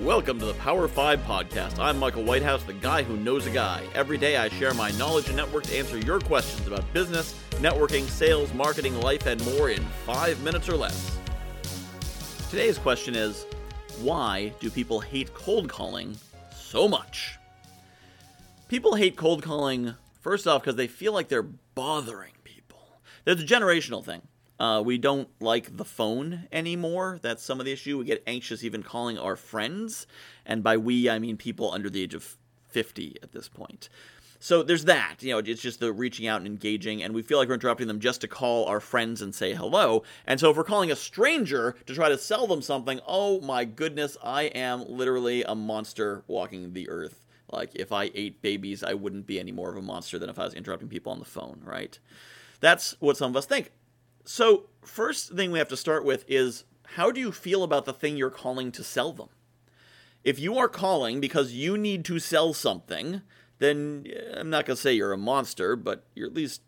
Welcome to the Power 5 Podcast. I'm Michael Whitehouse, the guy who knows a guy. Every day I share my knowledge and network to answer your questions about business, networking, sales, marketing, life, and more in five minutes or less. Today's question is Why do people hate cold calling so much? People hate cold calling, first off, because they feel like they're bothering people. There's a generational thing. Uh, we don't like the phone anymore. That's some of the issue. We get anxious even calling our friends. And by we, I mean people under the age of 50 at this point. So there's that. You know, it's just the reaching out and engaging, and we feel like we're interrupting them just to call our friends and say hello. And so if we're calling a stranger to try to sell them something, oh my goodness, I am literally a monster walking the earth. Like if I ate babies, I wouldn't be any more of a monster than if I was interrupting people on the phone, right? That's what some of us think. So, first thing we have to start with is how do you feel about the thing you're calling to sell them? If you are calling because you need to sell something, then eh, I'm not going to say you're a monster, but you're at least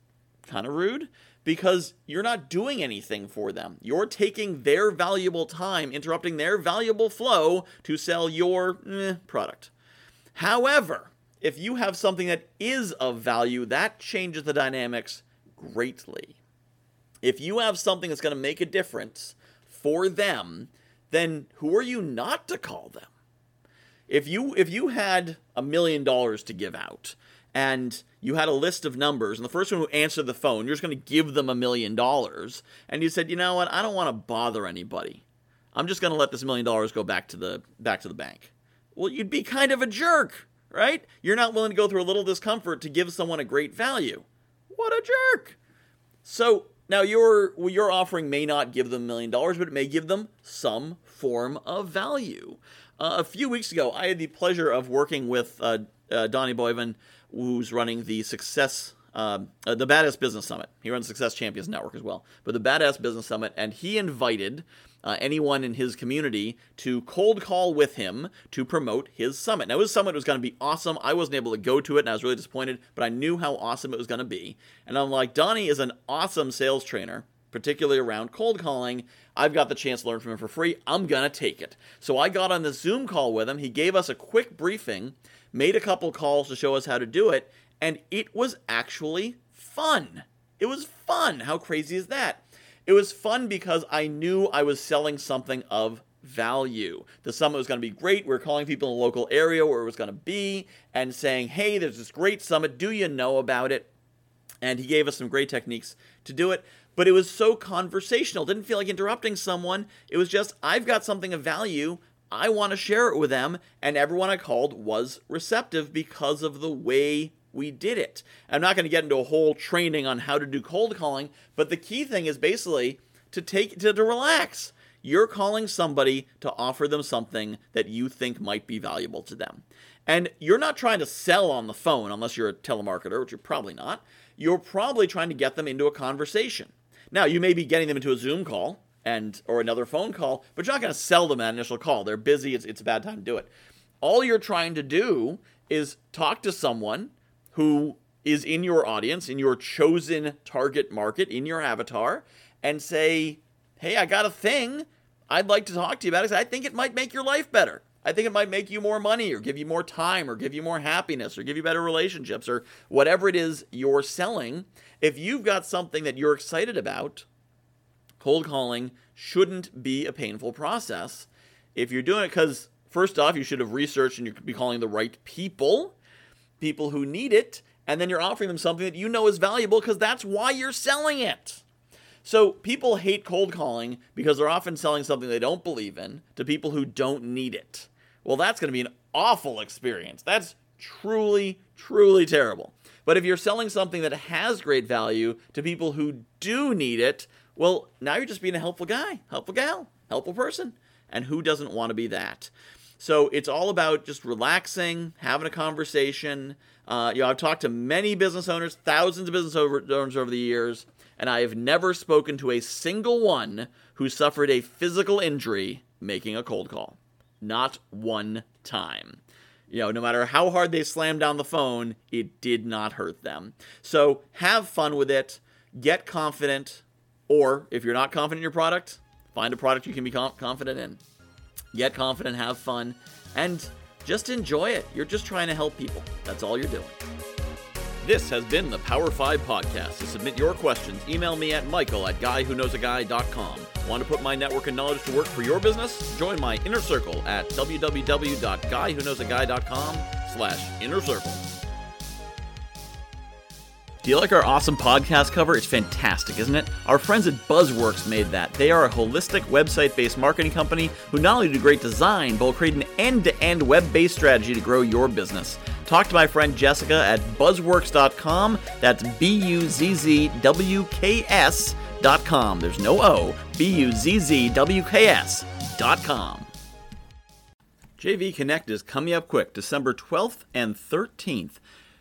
kind of rude because you're not doing anything for them. You're taking their valuable time, interrupting their valuable flow to sell your eh, product. However, if you have something that is of value, that changes the dynamics greatly. If you have something that's going to make a difference for them, then who are you not to call them? If you if you had a million dollars to give out and you had a list of numbers and the first one who answered the phone, you're just going to give them a million dollars and you said, "You know what? I don't want to bother anybody. I'm just going to let this million dollars go back to the back to the bank." Well, you'd be kind of a jerk, right? You're not willing to go through a little discomfort to give someone a great value. What a jerk. So, now, your your offering may not give them a million dollars, but it may give them some form of value. Uh, a few weeks ago, I had the pleasure of working with uh, uh, Donnie Boivin, who's running the Success, um, uh, the Badass Business Summit. He runs Success Champions Network as well, but the Badass Business Summit, and he invited uh, anyone in his community to cold call with him to promote his summit. Now, his summit was going to be awesome. I wasn't able to go to it, and I was really disappointed, but I knew how awesome it was going to be. And I'm like, Donnie is an awesome sales trainer, particularly around cold calling. I've got the chance to learn from him for free. I'm going to take it. So I got on the Zoom call with him. He gave us a quick briefing, made a couple calls to show us how to do it, and it was actually fun. It was fun. How crazy is that? It was fun because I knew I was selling something of value. The summit was going to be great. We were calling people in the local area where it was going to be and saying, hey, there's this great summit. Do you know about it? And he gave us some great techniques to do it. But it was so conversational. Didn't feel like interrupting someone. It was just, I've got something of value. I want to share it with them. And everyone I called was receptive because of the way we did it. I'm not going to get into a whole training on how to do cold calling, but the key thing is basically to take to, to relax. You're calling somebody to offer them something that you think might be valuable to them. And you're not trying to sell on the phone unless you're a telemarketer, which you're probably not. You're probably trying to get them into a conversation. Now, you may be getting them into a Zoom call and or another phone call, but you're not going to sell them that initial call. They're busy, it's, it's a bad time to do it. All you're trying to do is talk to someone who is in your audience, in your chosen target market, in your avatar, and say, hey, I got a thing I'd like to talk to you about it. I think it might make your life better. I think it might make you more money or give you more time or give you more happiness or give you better relationships or whatever it is you're selling. If you've got something that you're excited about, cold calling shouldn't be a painful process. If you're doing it because, first off, you should have researched and you could be calling the right people people who need it, and then you're offering them something that you know is valuable because that's why you're selling it. So people hate cold calling because they're often selling something they don't believe in to people who don't need it. Well, that's going to be an awful experience. That's truly, truly terrible. But if you're selling something that has great value to people who do need it, well, now you're just being a helpful guy, helpful gal, helpful person. And who doesn't want to be that? So it's all about just relaxing, having a conversation. Uh, you know, I've talked to many business owners, thousands of business owners over the years, and I have never spoken to a single one who suffered a physical injury making a cold call. Not one time. You know, no matter how hard they slammed down the phone, it did not hurt them. So have fun with it, get confident, or if you're not confident in your product, find a product you can be confident in. Get confident, have fun, and just enjoy it. You're just trying to help people. That's all you're doing. This has been the Power 5 Podcast. To submit your questions, email me at michael at guywhoknowsaguy.com. Want to put my network and knowledge to work for your business? Join my inner circle at www.guywhoknowsaguy.com slash inner circle. Do you like our awesome podcast cover? It's fantastic, isn't it? Our friends at Buzzworks made that. They are a holistic website based marketing company who not only do great design, but will create an end to end web based strategy to grow your business. Talk to my friend Jessica at buzzworks.com. That's B U Z Z W K S.com. There's no O. B U Z Z W K S.com. JV Connect is coming up quick, December 12th and 13th.